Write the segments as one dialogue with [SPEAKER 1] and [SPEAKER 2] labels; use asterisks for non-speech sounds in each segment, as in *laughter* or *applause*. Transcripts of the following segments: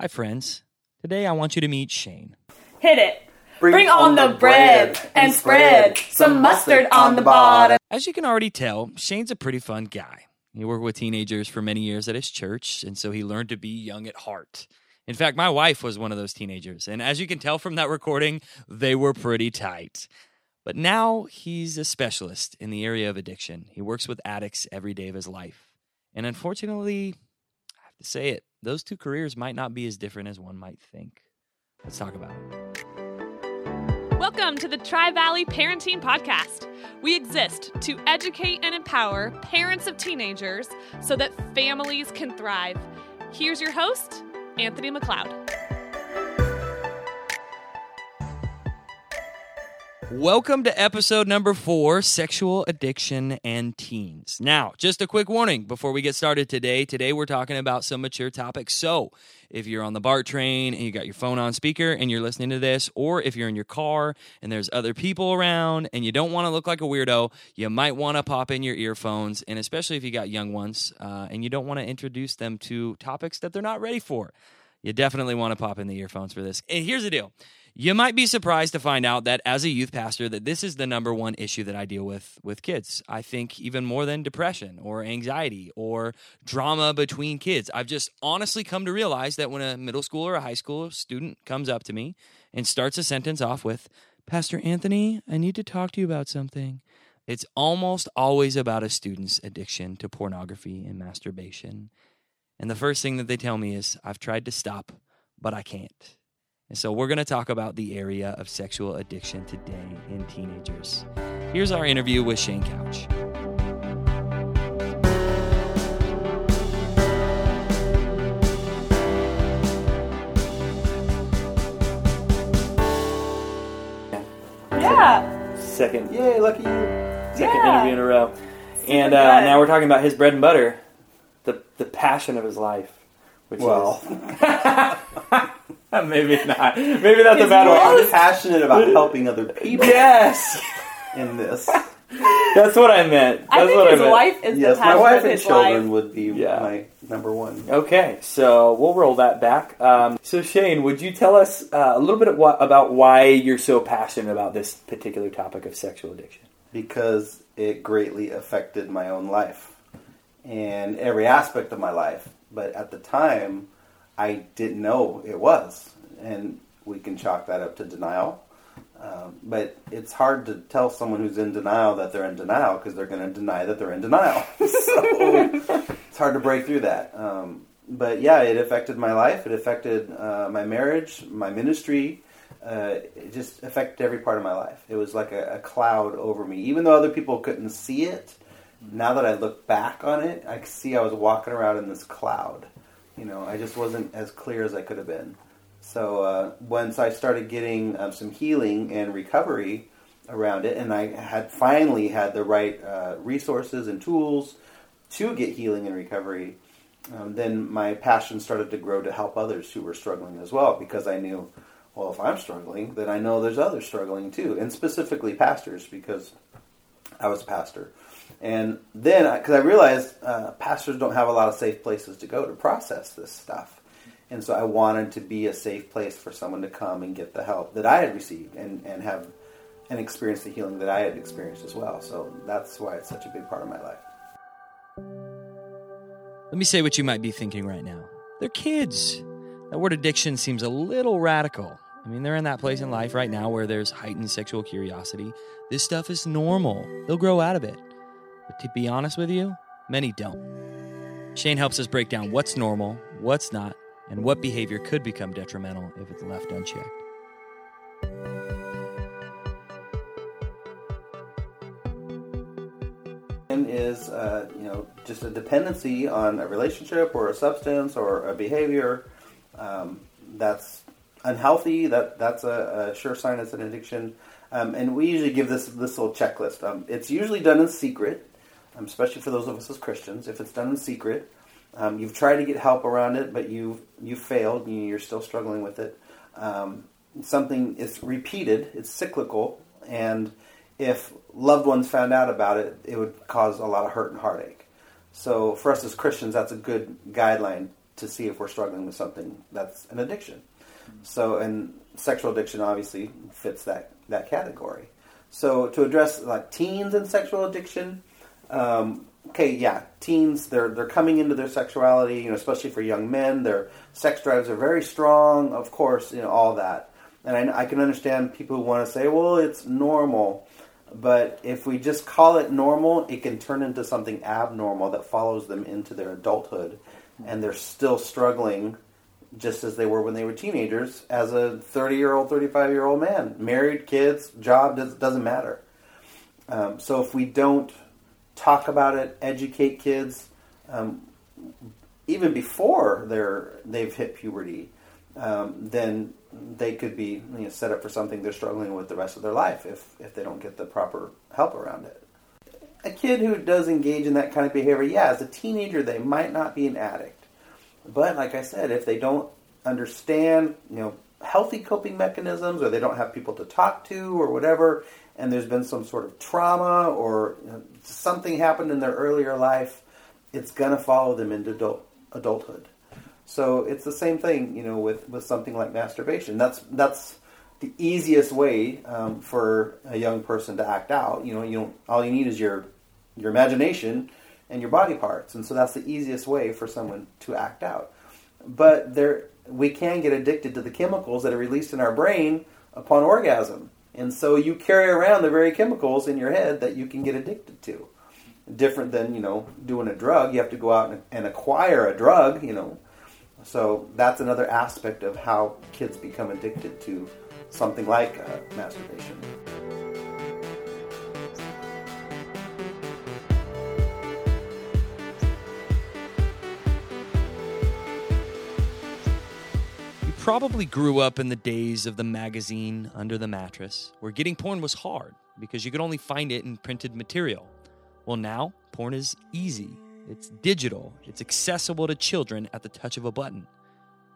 [SPEAKER 1] Hi, friends. Today I want you to meet Shane.
[SPEAKER 2] Hit it. Bring, on, the bread and spread some mustard on the bottom.
[SPEAKER 1] As you can already tell, Shane's a pretty fun guy. He worked with teenagers for many years at his church, and so he learned to be young at heart. In fact, my wife was one of those teenagers, and as you can tell from that recording, they were pretty tight. But now he's a specialist in the area of addiction. He works with addicts every day of his life. And unfortunately, I have to say it, those two careers might not be as different as one might think. Let's talk about it.
[SPEAKER 3] Welcome to the Tri Valley Parenting Podcast. We exist to educate and empower parents of teenagers so that families can thrive. Here's your host, Anthony McLeod.
[SPEAKER 1] Welcome to episode number four Sexual Addiction and Teens. Now, just a quick warning before we get started today. Today, we're talking about some mature topics. So, if you're on the BART train and you got your phone on speaker and you're listening to this, or if you're in your car and there's other people around and you don't want to look like a weirdo, you might want to pop in your earphones. And especially if you got young ones uh, and you don't want to introduce them to topics that they're not ready for, you definitely want to pop in the earphones for this. And here's the deal you might be surprised to find out that as a youth pastor that this is the number one issue that I deal with with kids. I think even more than depression or anxiety or drama between kids. I've just honestly come to realize that when a middle school or a high school student comes up to me and starts a sentence off with, "Pastor Anthony, I need to talk to you about something." It's almost always about a student's addiction to pornography and masturbation. And the first thing that they tell me is, I've tried to stop, but I can't. And so we're going to talk about the area of sexual addiction today in teenagers. Here's our interview with Shane Couch.
[SPEAKER 2] Yeah.
[SPEAKER 1] Second, yay, lucky you. Second
[SPEAKER 2] Yeah.
[SPEAKER 1] interview in a row. And uh, now we're talking about his bread and butter, the, the passion of his life. Which
[SPEAKER 4] Well,
[SPEAKER 1] is, *laughs* maybe not. Maybe that's a
[SPEAKER 2] His
[SPEAKER 1] bad
[SPEAKER 2] most-
[SPEAKER 1] one.
[SPEAKER 4] I'm passionate about helping other people
[SPEAKER 1] Yes,
[SPEAKER 4] in this. *laughs*
[SPEAKER 1] that's what I meant. That's
[SPEAKER 2] I think
[SPEAKER 1] what
[SPEAKER 2] his
[SPEAKER 1] I meant.
[SPEAKER 2] wife is
[SPEAKER 4] Yes,
[SPEAKER 2] the
[SPEAKER 4] my wife and
[SPEAKER 2] his
[SPEAKER 4] children
[SPEAKER 2] life.
[SPEAKER 4] would be
[SPEAKER 1] Yeah.
[SPEAKER 4] my number one.
[SPEAKER 1] Okay, so we'll roll that back. Um, so Shane, would you tell us uh, a little bit of what, about why you're so passionate about this particular topic of sexual addiction?
[SPEAKER 4] because it greatly affected my own life and every aspect of my life. But at the time, I didn't know it was, and we can chalk that up to denial. Um, but it's hard to tell someone who's in denial that they're in denial because they're going to deny that they're in denial. *laughs* so it's hard to break through that. Um, but yeah, it affected my life. It affected uh, my marriage, my ministry. Uh, it just affected every part of my life. It was like a, a cloud over me. Even though other people couldn't see it, now that I look back on it, I see I was walking around in this cloud. You know, I just wasn't as clear as I could have been. So uh, once I started getting um, some healing and recovery around it, and I had finally had the right uh, resources and tools to get healing and recovery, um, then my passion started to grow to help others who were struggling as well because I knew, well, if I'm struggling, then I know there's others struggling too, and specifically pastors because I was a pastor. And then, because I realized uh, pastors don't have a lot of safe places to go to process this stuff. And so I wanted to be a safe place for someone to come and get the help that I had received and, and have and experience the healing that I had experienced as well. So that's why it's such a big part of my life.
[SPEAKER 1] Let me say what you might be thinking right now. They're kids. That word addiction seems a little radical. I mean, they're in that place in life right now where there's heightened sexual curiosity. This stuff is normal. They'll grow out of it. But to be honest with you, many don't. Shane helps us break down what's normal, what's not, and what behavior could become detrimental if it's left unchecked.
[SPEAKER 4] Is, uh, you know, just a dependency on a relationship or a substance or a behavior um, that's unhealthy. That that's a, a sure sign it's an addiction. Um, and we usually give this this little checklist. Um, it's usually done in secret, um, especially for those of us as Christians. If it's done in secret, um, you've tried to get help around it, but you you failed. and You're still struggling with it. Um, something is repeated. It's cyclical, and if loved ones found out about it, it would cause a lot of hurt and heartache. So for us as Christians, that's a good guideline to see if we're struggling with something that's an addiction. So, and sexual addiction obviously fits that that category. So, to address like teens and sexual addiction, um, okay, yeah, teens they're they're coming into their sexuality, you know, especially for young men, their sex drives are very strong. Of course, you know all that, and I, I can understand people who want to say, well, it's normal. But if we just call it normal, it can turn into something abnormal that follows them into their adulthood, and they're still struggling just as they were when they were teenagers as a 30 year old, 35 year old man. Married, kids, job, does, doesn't matter. Um, so if we don't talk about it, educate kids, um, even before they're, they've hit puberty, um, then they could be you know, set up for something they're struggling with the rest of their life if, if they don't get the proper help around it. A kid who does engage in that kind of behavior, yeah, as a teenager, they might not be an addict. But like I said, if they don't understand, you know, healthy coping mechanisms, or they don't have people to talk to, or whatever, and there's been some sort of trauma or you know, something happened in their earlier life, it's going to follow them into adult, adulthood. So it's the same thing, you know, with, with something like masturbation. That's that's the easiest way um, for a young person to act out. You know, you don't, all you need is your your imagination and your body parts, and so that's the easiest way for someone to act out. But there, we can get addicted to the chemicals that are released in our brain upon orgasm, and so you carry around the very chemicals in your head that you can get addicted to. Different than you know doing a drug, you have to go out and, acquire a drug. You know, so that's another aspect of how kids become addicted to something like uh, masturbation.
[SPEAKER 1] Probably grew up in the days of the magazine under the mattress, where getting porn was hard because you could only find it in printed material. Well, now, porn is easy. It's digital. It's accessible to children at the touch of a button.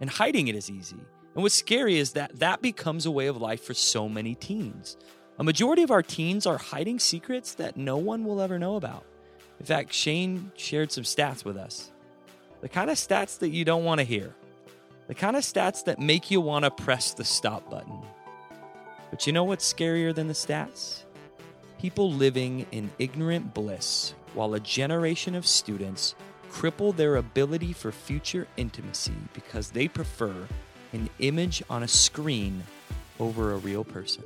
[SPEAKER 1] And hiding it is easy. And what's scary is that that becomes a way of life for so many teens. A majority of our teens are hiding secrets that no one will ever know about. In fact, Shane shared some stats with us. The kind of stats that you don't want to hear. The kind of stats that make you want to press the stop button. But you know what's scarier than the stats? People living in ignorant bliss while a generation of students cripple their ability for future intimacy because they prefer an image on a screen over a real person.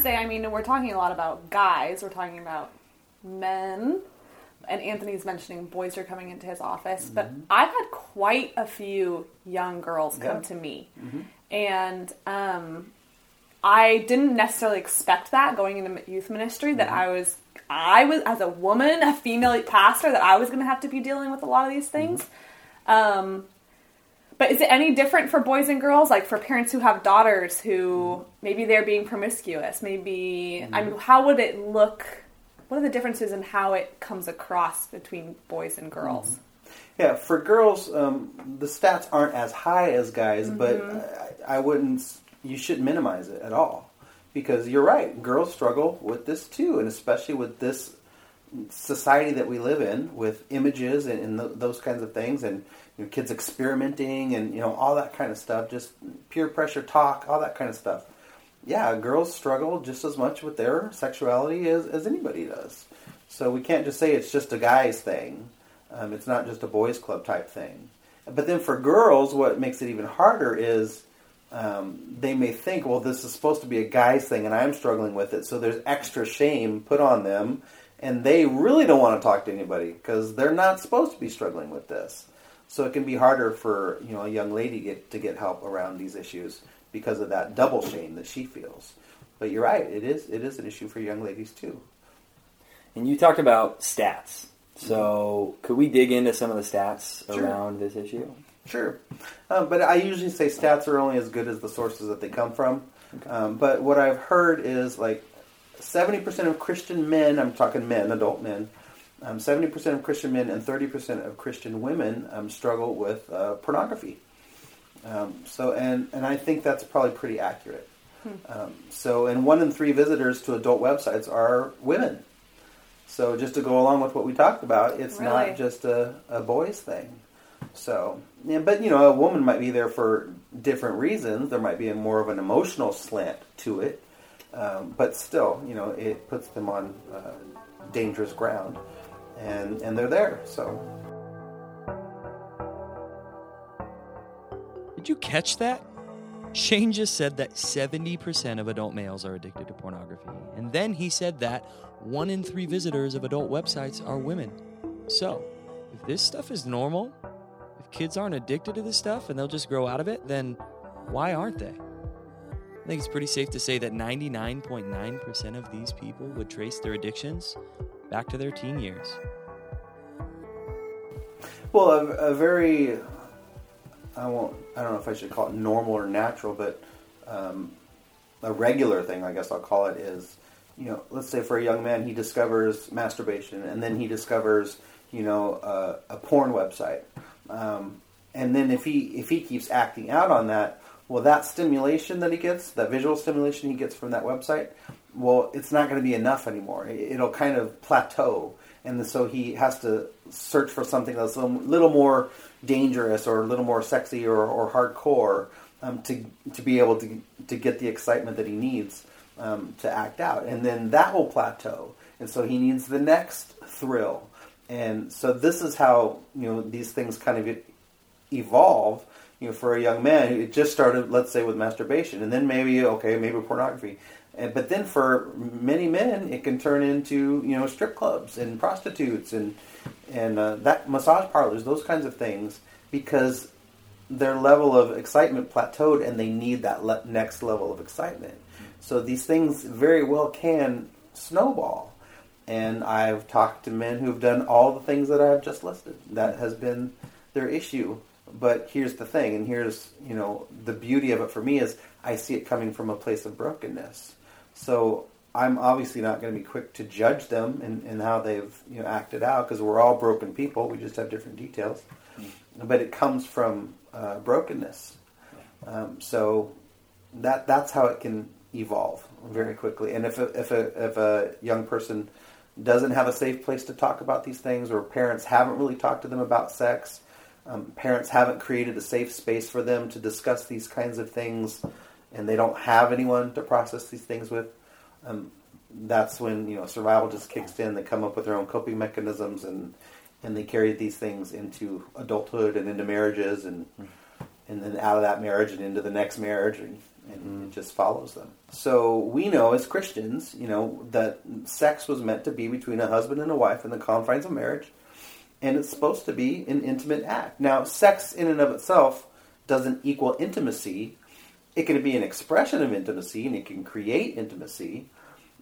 [SPEAKER 3] I say, I mean, we're talking a lot about guys, we're talking about men, and Anthony's mentioning boys are coming into his office, but I've had quite a few young girls come
[SPEAKER 4] Yeah.
[SPEAKER 3] to me. And um, I didn't necessarily expect that going into youth ministry that I was I was as a woman, a female pastor that I was going to have to be dealing with a lot of these things. Um, but is it any different for boys and girls? Like for parents who have daughters who maybe they're being promiscuous, maybe I mean, mm-hmm. how would it look? What are the differences in how it comes across between boys and girls? Mm-hmm.
[SPEAKER 4] Yeah, for girls, um, the stats aren't as high as guys, but mm-hmm. I, I wouldn't. You shouldn't minimize it at all, because you're right. Girls struggle with this too, and especially with this society that we live in, with images and, and th- those kinds of things, and kids experimenting, and you know all that kind of stuff. Just peer pressure talk, all that kind of stuff. Yeah, girls struggle just as much with their sexuality as, as anybody does. So we can't just say it's just a guy's thing. Um, it's not just a boys' club type thing. But then for girls, what makes it even harder is um, they may think, well, this is supposed to be a guy's thing, and I'm struggling with it. So there's extra shame put on them, and they really don't want to talk to anybody because they're not supposed to be struggling with this. So it can be harder for you know a young lady get, to get help around these issues because of that double shame that she feels. But you're right; it is it is an issue for young ladies too.
[SPEAKER 5] And you talked about stats. So, could we dig into some of the stats
[SPEAKER 4] Sure.
[SPEAKER 5] around this issue?
[SPEAKER 4] Sure, um, but I usually say stats are only as good as the sources that they come from. Um, but what I've heard is like seventy percent of Christian men, I'm talking men, adult men, Um, 70% of Christian men and 30% of Christian women um, struggle with uh, pornography. Um, so, and, and I think that's probably pretty accurate. Um, so, and one in three visitors to adult websites are women. So, just to go along with what we talked about, it's
[SPEAKER 2] Really?
[SPEAKER 4] not just a, a boys thing. So, yeah, but you know, a woman might be there for different reasons. There might be a more of an emotional slant to it, um, but still, you know, it puts them on uh, dangerous ground, and and they're there. So,
[SPEAKER 1] Did you catch that? Shane just said that 70% of adult males are addicted to pornography. And then he said that one in three visitors of adult websites are women. So, if this stuff is normal, if kids aren't addicted to this stuff and they'll just grow out of it, then why aren't they? I think it's pretty safe to say that 99.9% of these people would trace their addictions back to their teen years.
[SPEAKER 4] well, a, a very I won't. I don't know if I should call it normal or natural, but um, a regular thing, I guess I'll call it, is you know, let's say for a young man, he discovers masturbation, and then he discovers you know a porn website, um, and then if he if he keeps acting out on that, well, that stimulation that he gets, that visual stimulation he gets from that website, well, it's not going to be enough anymore. It- It'll kind of plateau, and so he has to search for something that's a little more dangerous or a little more sexy or, or hardcore um, to to be able to to get the excitement that he needs um, to act out, and then that will plateau, and so he needs the next thrill, and so this is how you know these things kind of evolve. You know, for a young man, it just started, let's say, with masturbation, and then maybe okay, maybe pornography, but then for many men, it can turn into you know strip clubs and prostitutes and and uh, that massage parlors, those kinds of things, because their level of excitement plateaued, and they need that le- next level of excitement. So these things very well can snowball. And I've talked to men who've done all the things that I've just listed. That has been their issue. But here's the thing, and here's you know the beauty of it for me is I see it coming from a place of brokenness. So I'm obviously not going to be quick to judge them and, and how they've you know acted out because we're all broken people. We just have different details. But it comes from uh, brokenness. Um, so that that's how it can evolve very quickly. And if a, if a if a young person doesn't have a safe place to talk about these things, or parents haven't really talked to them about sex, um, parents haven't created a safe space for them to discuss these kinds of things, and they don't have anyone to process these things with. Um, that's when you know survival just kicks in. They come up with their own coping mechanisms, and and they carry these things into adulthood and into marriages, and and then out of that marriage and into the next marriage, and, and it just follows them. So we know as Christians, you know, that sex was meant to be between a husband and a wife in the confines of marriage, and it's supposed to be an intimate act. Now, sex in and of itself doesn't equal intimacy. It can be an expression of intimacy, and it can create intimacy.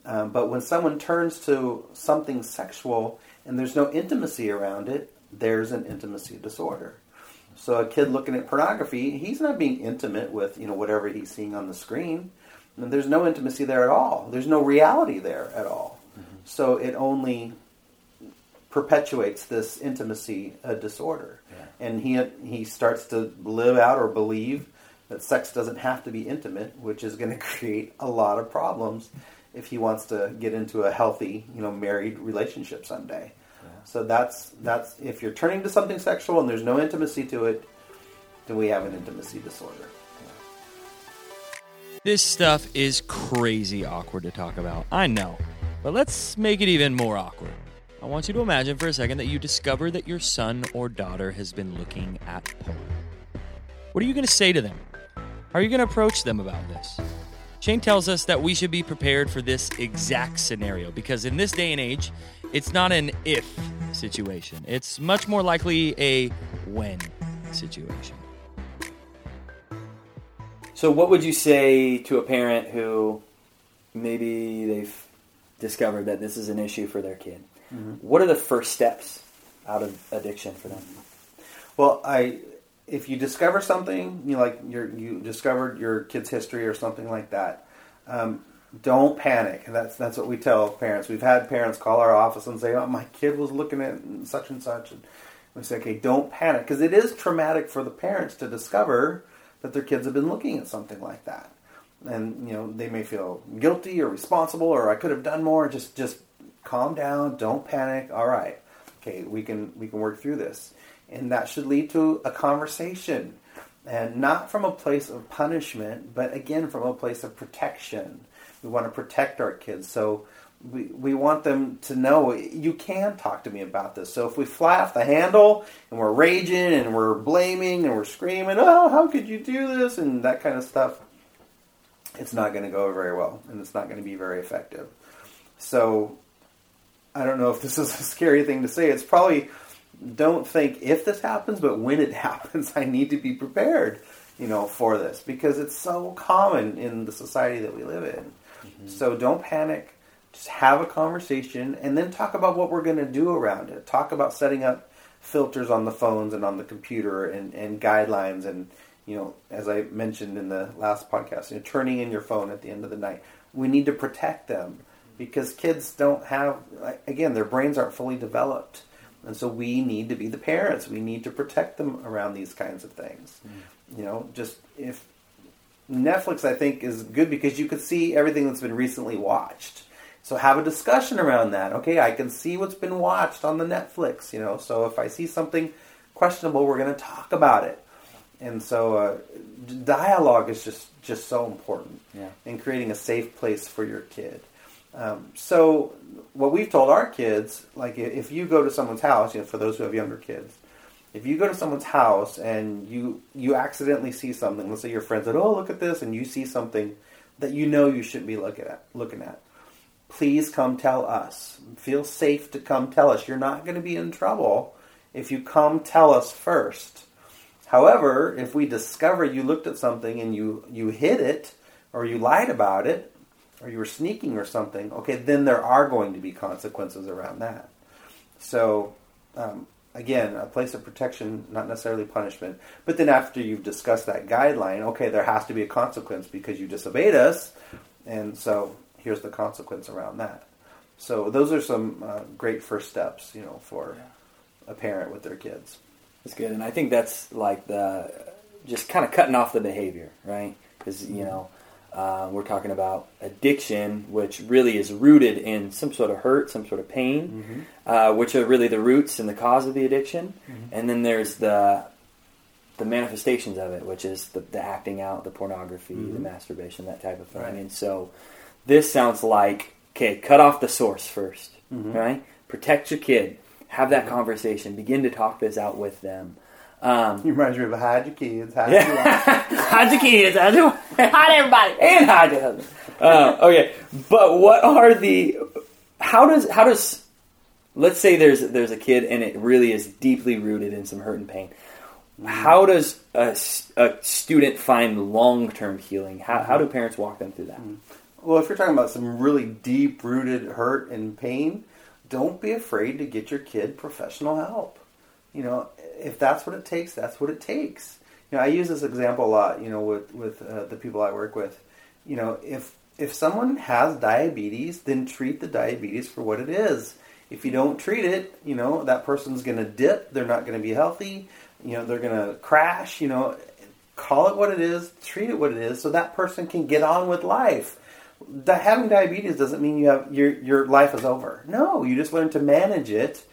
[SPEAKER 4] Um, but when someone turns to something sexual and there's no intimacy around it, there's an intimacy disorder. So a kid looking at pornography, he's not being intimate with you know whatever he's seeing on the screen. And there's no intimacy there at all. There's no reality there at all. So it only perpetuates this intimacy uh, disorder, and he he starts to live out or believe that sex doesn't have to be intimate, which is going *laughs* to create a lot of problems if he wants to get into a healthy, you know, married relationship someday. So that's that's if you're turning to something sexual and there's no intimacy to it, then we have an intimacy disorder.
[SPEAKER 1] This stuff is crazy awkward to talk about. I know. But let's make it even more awkward. I want you to imagine for a second that you discover that your son or daughter has been looking at porn. What are you going to say to them? How are you going to approach them about this? Shane tells us that we should be prepared for this exact scenario because in this day and age, it's not an if situation. It's much more likely a when situation.
[SPEAKER 5] So, what would you say to a parent who maybe they've discovered that this is an issue for their kid? Mm-hmm. What are the first steps out of addiction for them?
[SPEAKER 4] Well, I if you discover something, you like you discovered your kid's history or something like that, um, don't panic. And that's that's what we tell parents. We've had parents call our office and say, "Oh, my kid was looking at such and such," and we say, "Okay, don't panic," because it is traumatic for the parents to discover that their kids have been looking at something like that, and you know they may feel guilty or responsible, or I could have done more. Just just calm down, don't panic. All right, okay, we can we can work through this, and that should lead to a conversation. And not from a place of punishment, but again from a place of protection we want to protect our kids. So we, we want them to know you can talk to me about this. So if we fly off the handle and we're raging and we're blaming and we're screaming, oh, how could you do this? And that kind of stuff, it's not going to go very well and it's not going to be very effective. So I don't know if this is a scary thing to say. It's probably don't think if this happens, but when it *laughs* happens, I need to be prepared, you know, for this because it's so common in the society that we live in. Mm-hmm. So don't panic. Just have a conversation and then talk about what we're going to do around it. Talk about setting up filters on the phones and on the computer and, and guidelines and you know, as I mentioned in the last podcast, you know, turning in your phone at the end of the night. We need to protect them because kids don't have, again, their brains aren't fully developed. And so we need to be the parents. We need to protect them around these kinds of things. Mm. You know, just if Netflix, I think, is good because you could see everything that's been recently watched. So have a discussion around that. Okay, I can see what's been watched on the Netflix. You know, so if I see something questionable, we're going to talk about it. And so uh, dialogue is just just so important
[SPEAKER 5] yeah.
[SPEAKER 4] in creating a safe place for your kid. Um, so what we've told our kids, like if you go to someone's house, you know, for those who have younger kids, if you go to someone's house and you you accidentally see something, let's say your friend said, "Oh, look at this," and you see something that you know you shouldn't be looking at, looking at, please come tell us. Feel safe to come tell us. You're not going to be in trouble if you come tell us first. However, if we discover you looked at something and you you hid it or you lied about it or you were sneaking or something, okay, then there are going to be consequences around that. So um, again, a place of protection, not necessarily punishment. But then after you've discussed that guideline, okay, there has to be a consequence because you disobeyed us, and so here's the consequence around that. So those are some uh, great first steps, you know, for yeah. a parent with their kids.
[SPEAKER 5] That's good, and I think that's like the just kind of cutting off the behavior, right? Because you know uh, we're talking about addiction, which really is rooted in some sort of hurt, some sort of pain, mm-hmm. uh, which are really the roots and the cause of the addiction. Mm-hmm. And then there's the the manifestations of it, which is the, the acting out, the pornography, mm-hmm. the masturbation, that type of thing. Right. And so this sounds like okay, cut off the source 1st mm-hmm. right? Protect your kid, have that mm-hmm. conversation, begin to talk this out with them.
[SPEAKER 4] Um, you reminds me of hide your kids, hide yeah.
[SPEAKER 5] your *laughs* hide your kids, hide your *laughs*
[SPEAKER 2] hide everybody,
[SPEAKER 5] and hide your husband. Uh, okay, but what are the? How does how does? Let's say there's there's a kid and it really is deeply rooted in some hurt and pain. How does a, a student find long term healing? How, how do parents walk them through that? Mm-hmm.
[SPEAKER 4] Well, if you're talking about some really deep rooted hurt and pain, don't be afraid to get your kid professional help. You know, if that's what it takes, that's what it takes. You know, I use this example a lot. You know, with with uh, the people I work with. You know, if if someone has diabetes, then treat the diabetes for what it is. If you don't treat it, you know, that person's going to dip. They're not going to be healthy. You know, they're going to crash. You know, call it what it is, treat it what it is, so that person can get on with life. having diabetes doesn't mean you have your your life is over. No, you just learn to manage it,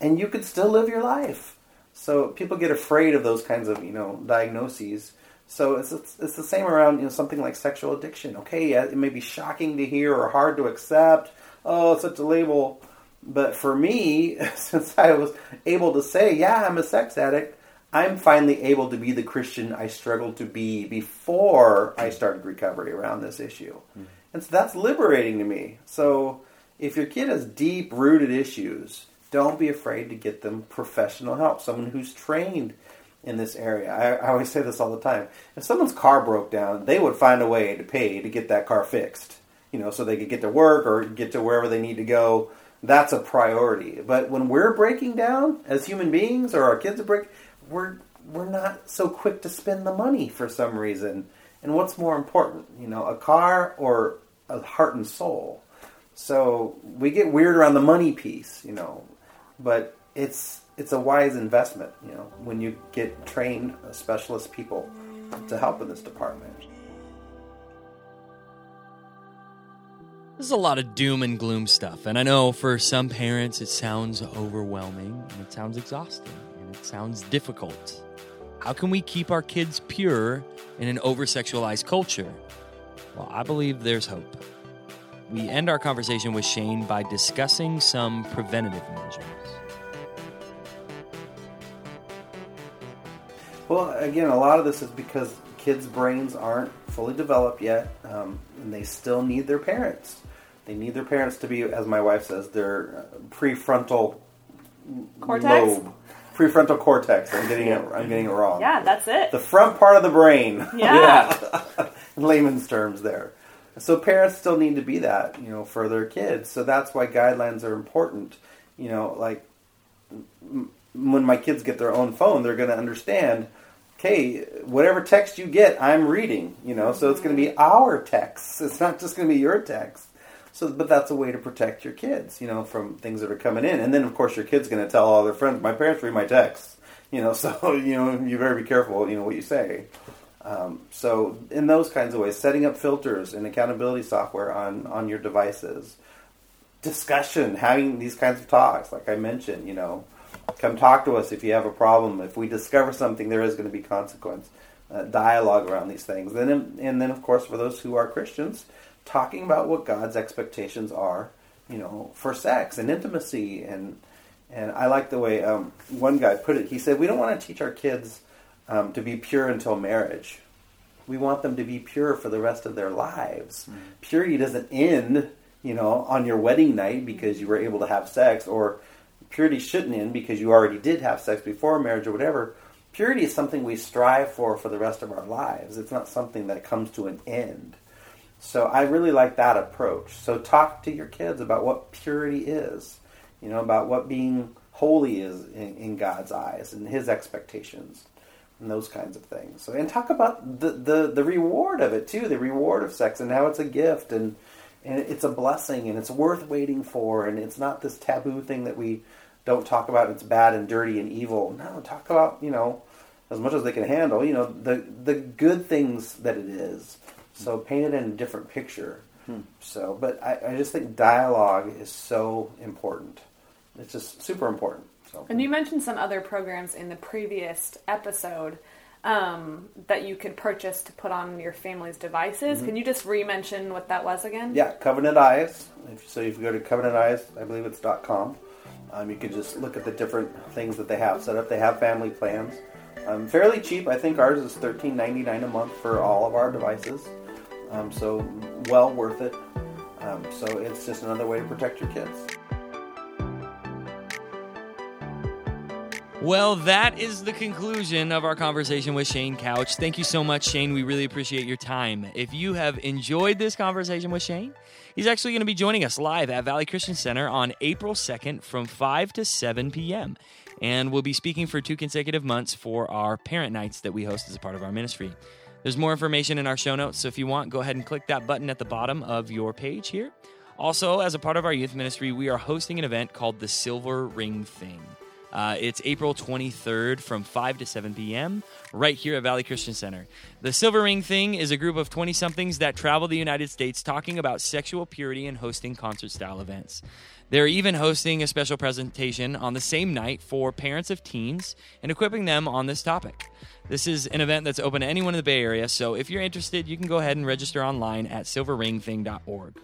[SPEAKER 4] and you can still live your life. So people get afraid of those kinds of you know diagnoses. So it's, it's, it's the same around you know something like sexual addiction. Okay, yeah, it may be shocking to hear or hard to accept. Oh, such a label. But for me, *laughs* since I was able to say, yeah, I'm a sex addict, I'm finally able to be the Christian I struggled to be before I started recovery around this issue. Mm. And so that's liberating to me. So if your kid has deep rooted issues, don't be afraid to get them professional help, someone who's trained in this area. I, I, always say this all the time. If someone's car broke down, they would find a way to pay to get that car fixed, you know, so they could get to work or get to wherever they need to go. That's a priority. But when we're breaking down as human beings or our kids are breaking, we're we're not so quick to spend the money for some reason. And what's more important, you know, a car or a heart and soul. So we get weird around the money piece, you know, but it's it's a wise investment, you know, when you get trained specialist people to help in this department.
[SPEAKER 1] This is a lot of doom and gloom stuff, and I know for some parents it sounds overwhelming and it sounds exhausting and it sounds difficult. How can we keep our kids pure in an over sexualized culture? Well, I believe there's hope. We end our conversation with Shane by discussing some preventative measures.
[SPEAKER 4] Well, again, a lot of this is because kids' brains aren't fully developed yet, um, and they still need their parents. They need their parents to be, as my wife says, their prefrontal
[SPEAKER 3] Cortex?
[SPEAKER 4] lobe, prefrontal cortex. I'm getting it. I'm getting it wrong.
[SPEAKER 3] Yeah, that's it.
[SPEAKER 4] The front part of the brain.
[SPEAKER 3] Yeah. *laughs*
[SPEAKER 4] in layman's terms there. So parents still need to be that, you know, for their kids. So that's why guidelines are important. You know, like when my kids get their own phone, they're going to understand, okay, whatever text you get, I'm reading, you know, so it's going to be our text. *laughs* It's not just going to be your text. So, but that's a way to protect your kids, you know, from things that are coming in. And then, of course, your kid's going to tell all their friends, my parents read my texts, *laughs* you know, so, you know, you better be careful, you know, what you say. Um, so, in those kinds of ways, setting up filters and accountability software on, on your devices, discussion, having these kinds of talks, like I mentioned, you know, come talk to us if you have a problem. If we discover something, there is going to be consequence. Uh, dialogue around these things. Then, and then, of course, for those who are Christians, talking about what God's expectations are, you know, for sex and intimacy. And and I like the way um, one guy put it. He said, "We don't want to teach our kids." um, to be pure until marriage. We want them to be pure for the rest of their lives. Mm-hmm. Purity doesn't end, you know, on your wedding night because you were able to have sex, or purity shouldn't end because you already did have sex before marriage or whatever. Purity is something we strive for for the rest of our lives. It's not something that comes to an end. So I really like that approach. So talk to your kids about what purity is, you know, about what being holy is in, in God's eyes and His expectations and those kinds of things. So, and talk about the, the, the reward of it too, the reward of sex and how it's a gift and and it's a blessing and it's worth waiting for and it's not this taboo thing that we don't talk about. It's bad and dirty and evil. No, talk about you know as much as they can handle. You know the the good things that it is. So paint it in a different picture. Hmm. So, but I, I just think dialogue is so important. It's just super important. So.
[SPEAKER 3] And you mentioned some other programs in the previous episode um, that you could purchase to put on your family's devices. Mm-hmm. Can you just re-mention what that was again?
[SPEAKER 4] Yeah, Covenant Eyes. If, so if you go to Covenant Eyes, I believe it's .com. Um, you can just look at the different things that they have set up. They have family plans. Um, fairly cheap. I think ours is thirteen ninety nine a month for all of our devices. Um, so well worth it. Um, so it's just another way to protect your kids.
[SPEAKER 1] Well, that is the conclusion of our conversation with Shane Couch. Thank you so much, Shane. We really appreciate your time. If you have enjoyed this conversation with Shane, he's actually going to be joining us live at Valley Christian Center on April 2nd from 5 to 7 p.m. And we'll be speaking for two consecutive months for our parent nights that we host as a part of our ministry. There's more information in our show notes, so if you want, go ahead and click that button at the bottom of your page here. Also, as a part of our youth ministry, we are hosting an event called the Silver Ring Thing. Uh, it's April 23rd from 5 to 7 p.m. right here at Valley Christian Center. The Silver Ring Thing is a group of 20 somethings that travel the United States talking about sexual purity and hosting concert style events. They're even hosting a special presentation on the same night for parents of teens and equipping them on this topic. This is an event that's open to anyone in the Bay Area, so if you're interested, you can go ahead and register online at silverringthing.org.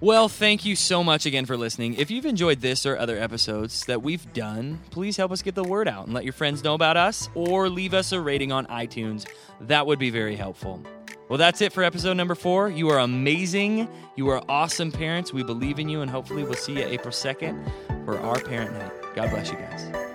[SPEAKER 1] Well, thank you so much again for listening. If you've enjoyed this or other episodes that we've done, please help us get the word out and let your friends know about us or leave us a rating on iTunes. That would be very helpful. Well, that's it for episode number four. You are amazing. You are awesome parents. We believe in you, and hopefully, we'll see you April 2nd for our parent night. God bless you guys.